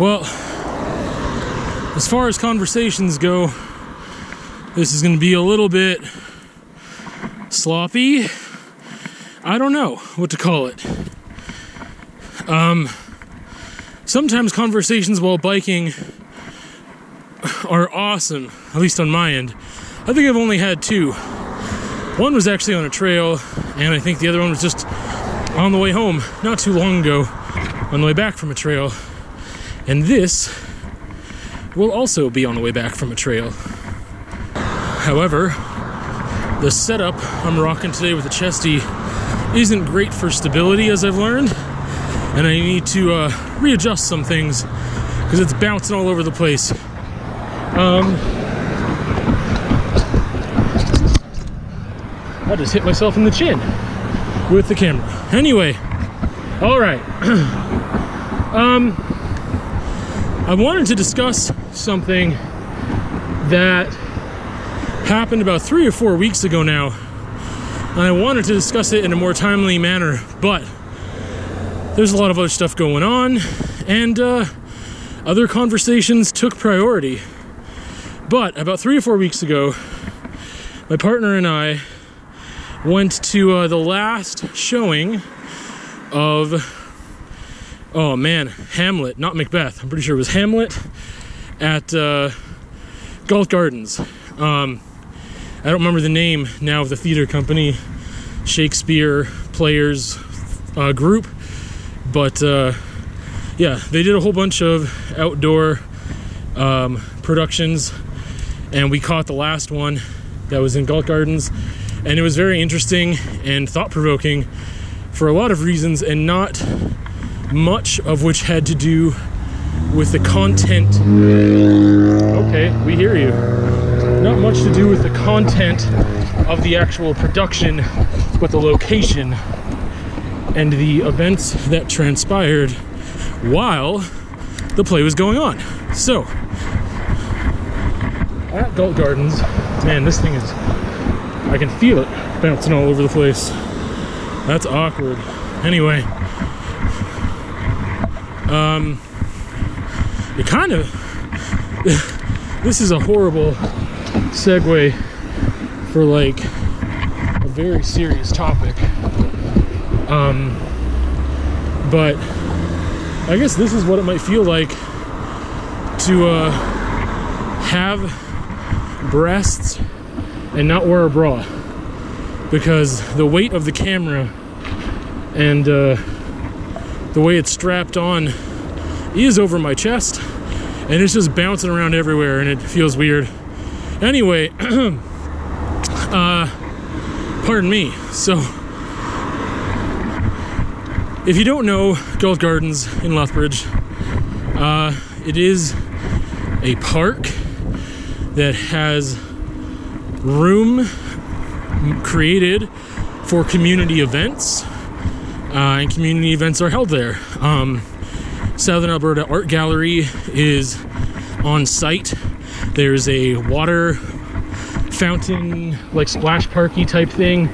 Well, as far as conversations go, this is going to be a little bit sloppy. I don't know what to call it. Um, sometimes conversations while biking are awesome, at least on my end. I think I've only had two. One was actually on a trail, and I think the other one was just on the way home not too long ago, on the way back from a trail. And this will also be on the way back from a trail. However, the setup I'm rocking today with the Chesty isn't great for stability, as I've learned, and I need to uh, readjust some things because it's bouncing all over the place. Um, I just hit myself in the chin with the camera. Anyway, all right. um, I wanted to discuss something that happened about three or four weeks ago now. And I wanted to discuss it in a more timely manner, but there's a lot of other stuff going on, and uh, other conversations took priority. But about three or four weeks ago, my partner and I went to uh, the last showing of oh man hamlet not macbeth. I'm pretty sure it was hamlet at uh, gardens. Um, i don't remember the name now of the theater company shakespeare players uh, group but uh, yeah they did a whole bunch of outdoor um, productions and we caught the last one that was in galt gardens and it was very interesting and thought provoking for a lot of reasons, and not much of which had to do with the content. Okay, we hear you. Not much to do with the content of the actual production, but the location and the events that transpired while the play was going on. So, at Galt Gardens, man, this thing is I can feel it bouncing all over the place. That's awkward. Anyway, um, it kind of, this is a horrible segue for like a very serious topic. Um, but I guess this is what it might feel like to uh, have breasts and not wear a bra because the weight of the camera and uh, the way it's strapped on is over my chest and it's just bouncing around everywhere and it feels weird. Anyway, uh, pardon me. So, if you don't know Galt Gardens in Lethbridge, uh, it is a park that has room created for community events, uh, and community events are held there. Um, Southern Alberta Art Gallery is on site. There's a water fountain, like splash parky type thing.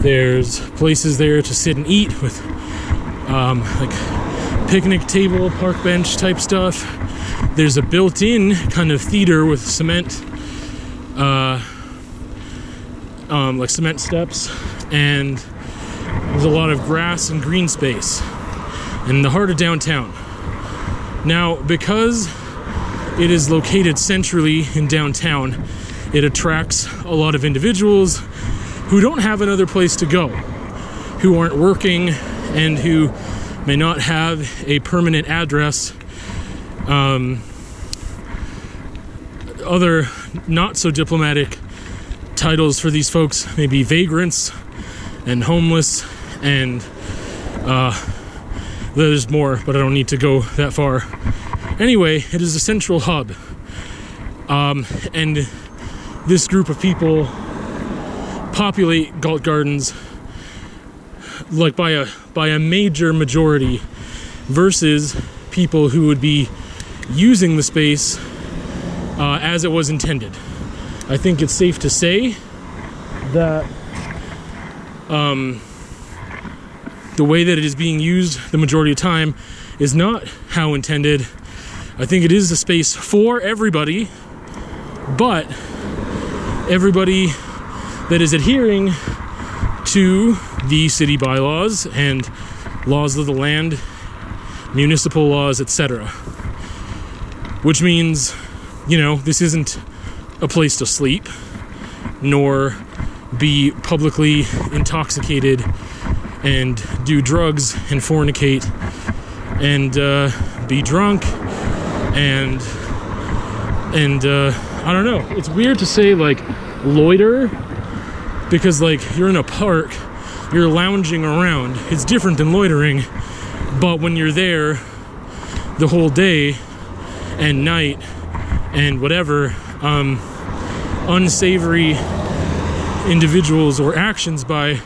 There's places there to sit and eat with um, like picnic table, park bench type stuff. There's a built-in kind of theater with cement. Uh, um, like cement steps, and there's a lot of grass and green space in the heart of downtown. Now, because it is located centrally in downtown, it attracts a lot of individuals who don't have another place to go, who aren't working, and who may not have a permanent address. Um, other not so diplomatic titles for these folks may be vagrants and homeless and uh, there's more but i don't need to go that far. Anyway it is a central hub. Um, and this group of people populate galt gardens like by a by a major majority versus people who would be using the space uh, as it was intended. I think it's safe to say that um, the way that it is being used the majority of time is not how intended. I think it is a space for everybody, but everybody that is adhering to the city bylaws and laws of the land, municipal laws, etc. Which means, you know, this isn't a place to sleep, nor be publicly intoxicated and do drugs and fornicate and uh, be drunk and and uh, I don't know. It's weird to say like loiter because like you're in a park, you're lounging around. It's different than loitering, but when you're there the whole day and night and whatever, um, unsavory individuals or actions by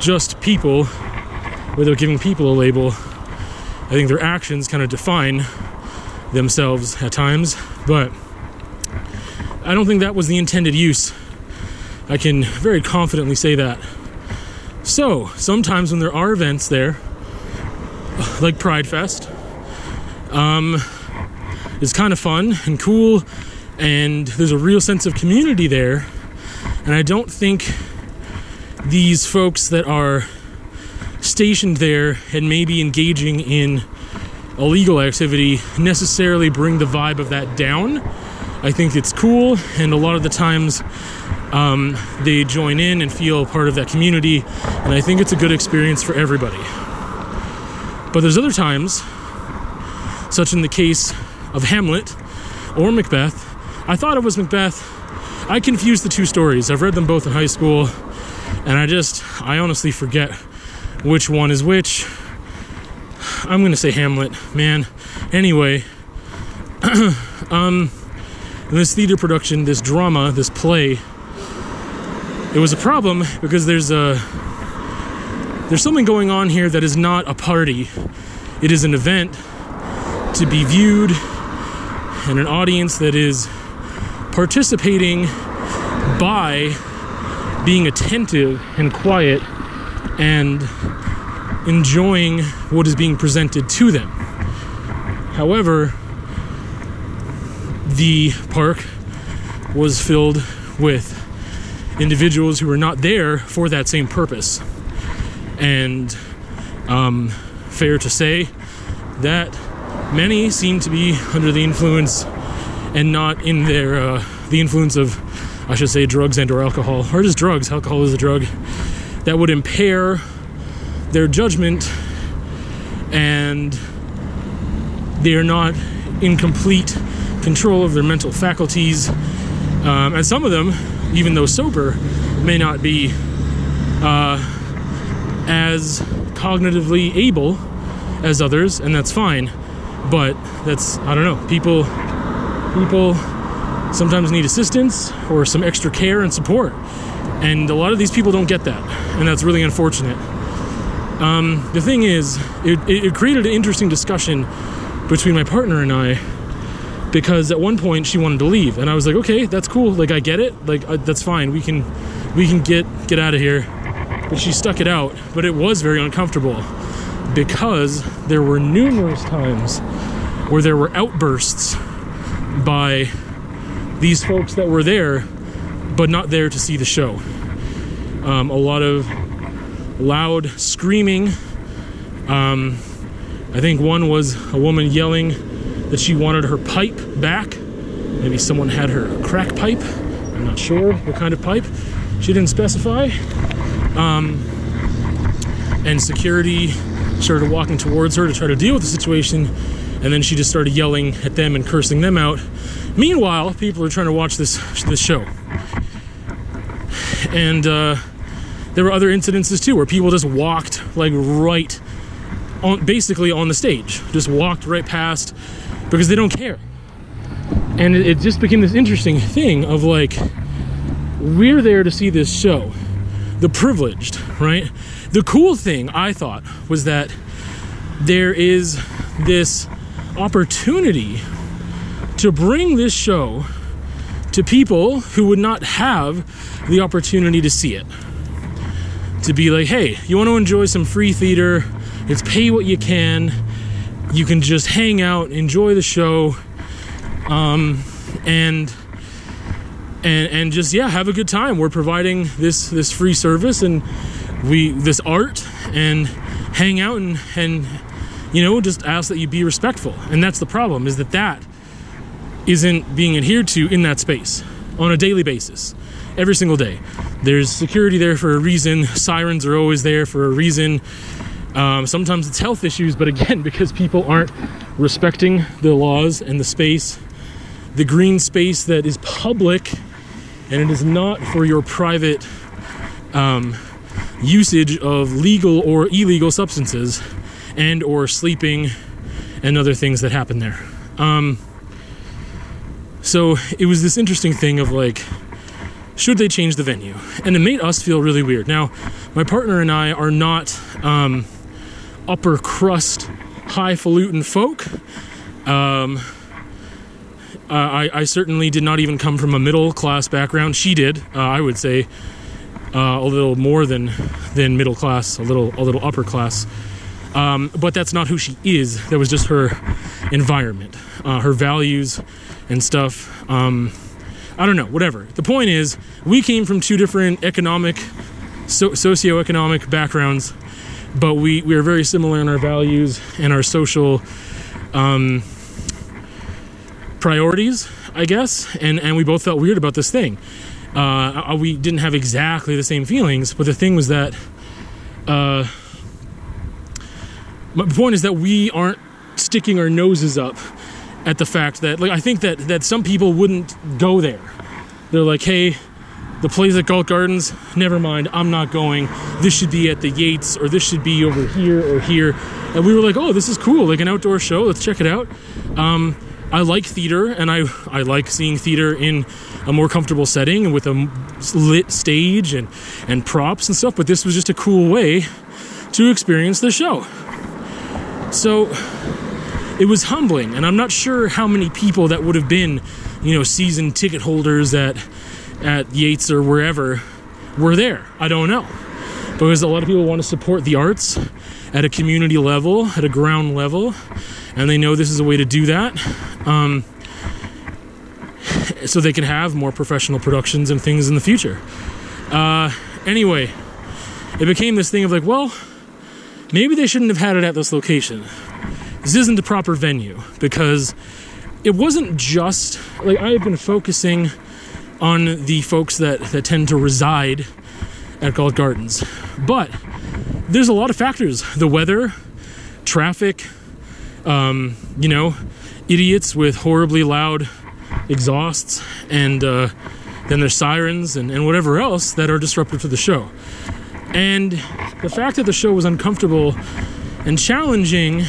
just people without giving people a label. I think their actions kind of define themselves at times, but I don't think that was the intended use. I can very confidently say that. So, sometimes when there are events there, like Pride Fest, um, it's kind of fun and cool, and there's a real sense of community there. And I don't think these folks that are stationed there and maybe engaging in illegal activity necessarily bring the vibe of that down. I think it's cool, and a lot of the times um, they join in and feel part of that community, and I think it's a good experience for everybody. But there's other times, such in the case of Hamlet or Macbeth. I thought it was Macbeth. I confused the two stories. I've read them both in high school, and I just, I honestly forget which one is which. I'm gonna say Hamlet, man. Anyway, um, this theater production, this drama, this play, it was a problem because there's a there's something going on here that is not a party. It is an event to be viewed and an audience that is participating by being attentive and quiet and enjoying what is being presented to them. However, the park was filled with individuals who were not there for that same purpose. And um, fair to say that many seem to be under the influence and not in their uh, the influence of I should say drugs and or alcohol. Or just drugs. Alcohol is a drug that would impair their judgment and they are not in complete control of their mental faculties. Um, and some of them even though sober may not be uh, as cognitively able as others and that's fine. But that's i don't know. People people sometimes need assistance or some extra care and support. And a lot of these people don't get that and that's really unfortunate. Um, the thing is it, it created an interesting discussion between my partner and i because at one point she wanted to leave and i was like okay that's cool. Like i get it. Like that's fine. We can we can get get out of here. But she stuck it out but it was very uncomfortable because there were numerous times where there were outbursts by these folks that were there, but not there to see the show. Um, a lot of loud screaming. Um, I think one was a woman yelling that she wanted her pipe back. Maybe someone had her crack pipe. I'm not sure what kind of pipe. She didn't specify. Um, and security started walking towards her to try to deal with the situation, and then she just started yelling at them and cursing them out. Meanwhile, people are trying to watch this this show, and uh, there were other incidences too where people just walked like right on, basically on the stage, just walked right past because they don't care, and it, it just became this interesting thing of like we're there to see this show, the privileged, right? The cool thing I thought was that there is this opportunity to bring this show to people who would not have the opportunity to see it. To be like, hey, you want to enjoy some free theater? It's pay what you can. You can just hang out, enjoy the show, um, and and and just yeah, have a good time. We're providing this this free service and we this art and hang out and and you know just ask that you be respectful. And that's the problem is that that isn't being adhered to in that space on a daily basis, every single day. There's security there for a reason. Sirens are always there for a reason. Um, sometimes it's health issues, but again, because people aren't respecting the laws and the space, the green space that is public and it is not for your private um, usage of legal or illegal substances and or sleeping and other things that happen there. Um, so it was this interesting thing of like, should they change the venue? And it made us feel really weird. Now, my partner and I are not um, upper crust, highfalutin folk. Um, I, I, certainly did not even come from a middle class background. She did, uh, I would say, uh, a little more than than middle class, a little a little upper class. Um, but that's not who she is. That was just her environment, uh, her values, and stuff. Um, I don't know, whatever. The point is, we came from two different economic, so- socioeconomic backgrounds, but we we are very similar in our values and our social. Um, priorities, I guess, and and we both felt weird about this thing. Uh, we didn't have exactly the same feelings, but the thing was that. Uh, my point is that we aren't sticking our noses up at the fact that, like, I think that that some people wouldn't go there. They're like, hey, the plays at Galt Gardens, never mind, I'm not going. This should be at the Yates, or this should be over here or here. And we were like, oh, this is cool, like an outdoor show. Let's check it out. Um, I like theater and I, I like seeing theater in a more comfortable setting with a lit stage and, and props and stuff, but this was just a cool way to experience the show. So it was humbling, and I'm not sure how many people that would have been, you know, season ticket holders at at Yates or wherever were there. I don't know. Because a lot of people want to support the arts at a community level, at a ground level, and they know this is a way to do that. Um, so they can have more professional productions and things in the future. Uh, anyway, it became this thing of like, well, maybe they shouldn't have had it at this location. This isn't the proper venue because it wasn't just like I have been focusing on the folks that, that tend to reside at Galt Gardens, but there's a lot of factors the weather, traffic, um, you know, idiots with horribly loud exhausts, and uh, then there's sirens and, and whatever else that are disruptive to the show. And the fact that the show was uncomfortable and challenging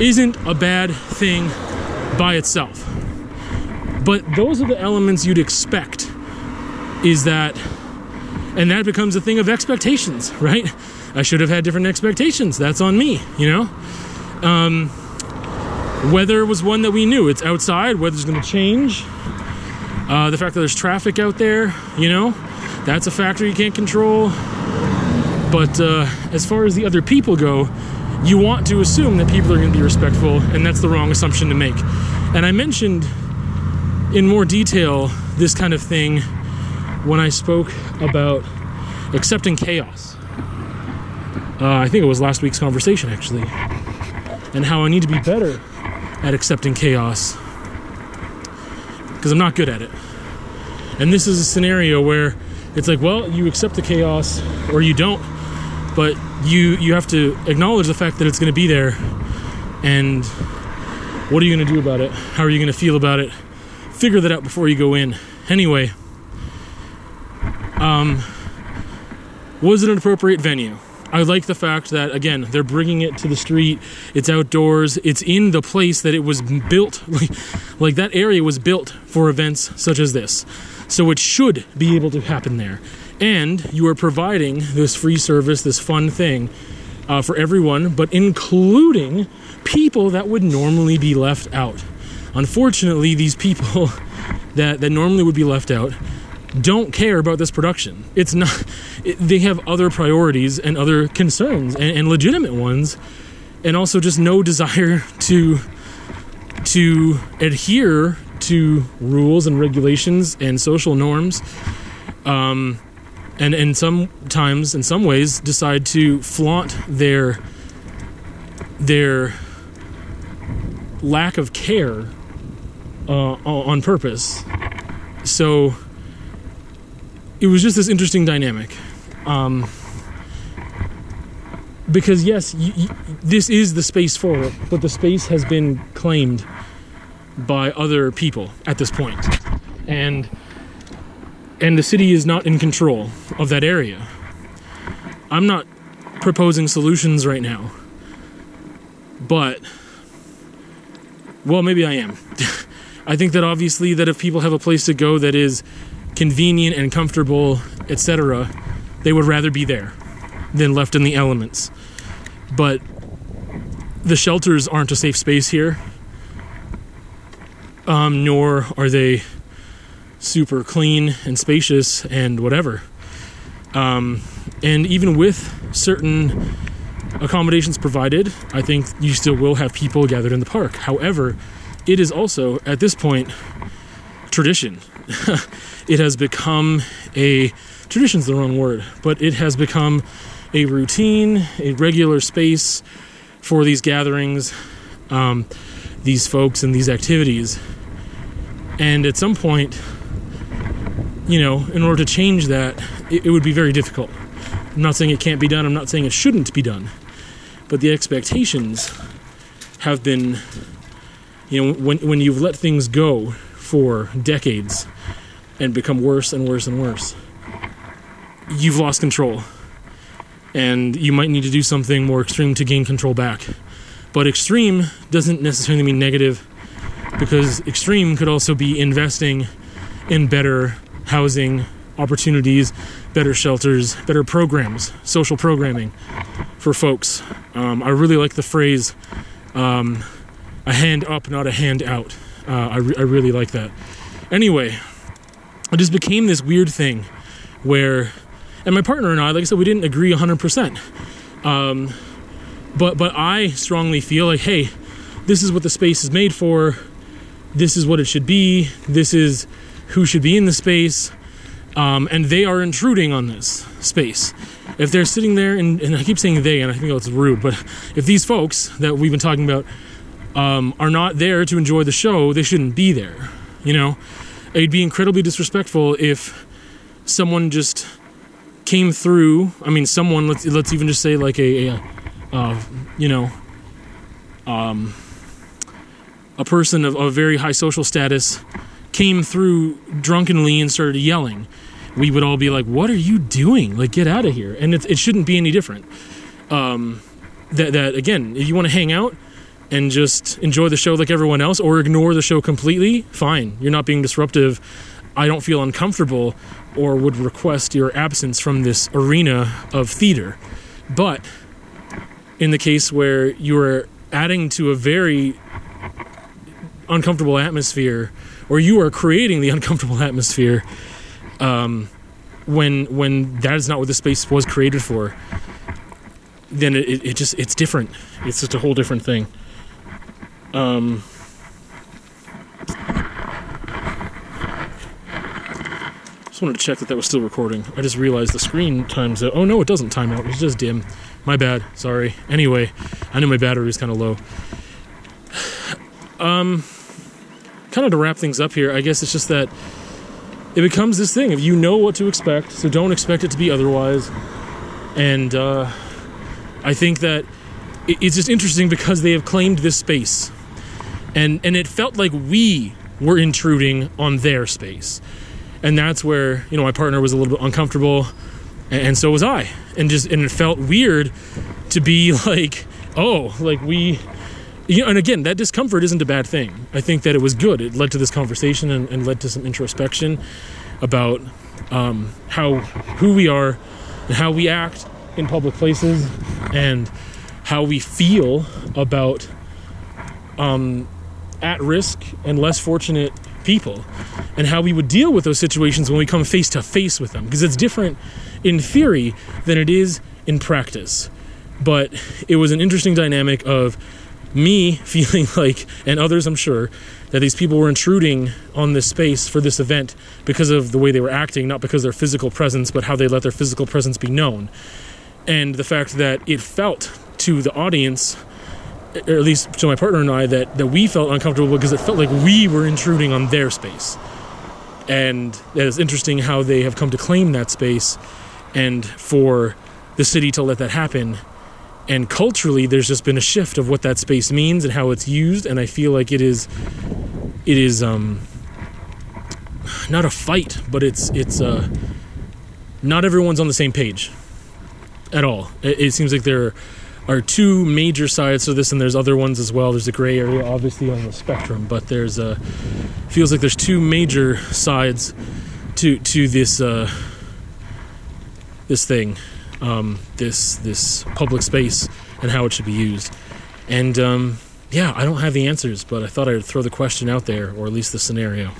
isn't a bad thing by itself. But those are the elements you'd expect is that, and that becomes a thing of expectations, right? I should have had different expectations. That's on me, you know? Um, weather was one that we knew. It's outside, weather's gonna change. Uh, the fact that there's traffic out there, you know, that's a factor you can't control. But uh, as far as the other people go, you want to assume that people are going to be respectful, and that's the wrong assumption to make. And I mentioned in more detail this kind of thing when I spoke about accepting chaos. Uh, I think it was last week's conversation, actually, and how I need to be better at accepting chaos because I'm not good at it. And this is a scenario where it's like, well, you accept the chaos or you don't, but you you have to acknowledge the fact that it's going to be there and what are you going to do about it? How are you going to feel about it? Figure that out before you go in. Anyway, um was it an appropriate venue? I like the fact that again they're bringing it to the street. It's outdoors. It's in the place that it was built. Like, like that area was built for events such as this, so it should be able to happen there. And you are providing this free service, this fun thing uh, for everyone, but including people that would normally be left out. Unfortunately, these people that that normally would be left out don't care about this production. It's not, it, they have other priorities and other concerns and, and, legitimate ones, and also just no desire to to adhere to rules and regulations and social norms. Um, and and sometimes, in some ways, decide to flaunt their their lack of care uh, on purpose. So it was just this interesting dynamic. Um, because yes, this is the space for it, but the space has been claimed by other people at this point, and and the city is not in control of that area. I'm not proposing solutions right now, but well, maybe I am. I think that obviously that if people have a place to go that is convenient and comfortable, etc., they would rather be there than left in the elements. But the shelters aren't a safe space here, um, nor are they super clean and spacious and whatever. Um, and even with certain accommodations provided, I think you still will have people gathered in the park. However, it is also, at this point, tradition. it has become a tradition's the wrong word, but it has become a routine, a regular space for these gatherings, um, these folks, and these activities. And at some point, you know, in order to change that, it, it would be very difficult. I'm not saying it can't be done, I'm not saying it shouldn't be done, but the expectations have been, you know, when, when you've let things go for decades and become worse and worse and worse, you've lost control. And you might need to do something more extreme to gain control back. But extreme doesn't necessarily mean negative, because extreme could also be investing in better housing opportunities, better shelters, better programs, social programming for folks. Um, I really like the phrase um, a hand up, not a hand out. Uh, I, re- I really like that. Anyway, it just became this weird thing where, and my partner and I, like I said, we didn't agree 100%. Um, but but I strongly feel like, hey, this is what the space is made for. This is what it should be. This is who should be in the space. Um, and they are intruding on this space. If they're sitting there, and, and I keep saying they, and I think it's rude, but if these folks that we've been talking about um, are not there to enjoy the show, they shouldn't be there. You know, it'd be incredibly disrespectful if someone just came through. I mean, someone let's let's even just say like a, a uh, you know, um, a person of, of very high social status came through drunkenly and started yelling. We would all be like, "What are you doing? Like, get out of here!" And it, it shouldn't be any different. Um, that that again, if you want to hang out and just enjoy the show like everyone else, or ignore the show completely, fine. You're not being disruptive. I don't feel uncomfortable or would request your absence from this arena of theater. But in the case where you're adding to a very uncomfortable atmosphere, or you are creating the uncomfortable atmosphere, um, when when that is not what the space was created for, then it, it just it's different. It's just a whole different thing. Um, just wanted to check that that was still recording. I just realized the screen times out. Oh no, it doesn't time out. It's just dim. My bad. Sorry. Anyway, I knew my battery was kind of low. Um, kind of to wrap things up here, I guess it's just that it becomes this thing of you know what to expect, so don't expect it to be otherwise. And uh, I think that it's just interesting because they have claimed this space, and and it felt like we were intruding on their space, and that's where you know my partner was a little bit uncomfortable, and so was I, and just and it felt weird to be like, oh, like we you know, and again, that discomfort isn't a bad thing. I think that it was good. It led to this conversation and, and led to some introspection about um, how who we are and how we act in public places and how we feel about um, at risk and less fortunate people and how we would deal with those situations when we come face to face with them because it's different in theory than it is in practice but it was an interesting dynamic of me feeling like, and others I'm sure, that these people were intruding on this space for this event because of the way they were acting, not because their physical presence, but how they let their physical presence be known. And the fact that it felt to the audience, or at least to my partner and I, that, that we felt uncomfortable because it felt like we were intruding on their space. And it's interesting how they have come to claim that space and for the city to let that happen and culturally there's just been a shift of what that space means and how it's used and i feel like it is it is um not a fight but it's it's uh not everyone's on the same page at all. It, it seems like there are two major sides to this and there's other ones as well. There's a gray area obviously on the spectrum but there's a feels like there's two major sides to to this uh this thing um, this this public space and how it should be used. And um, yeah, I don't have the answers, but I thought I'd throw the question out there, or at least the scenario.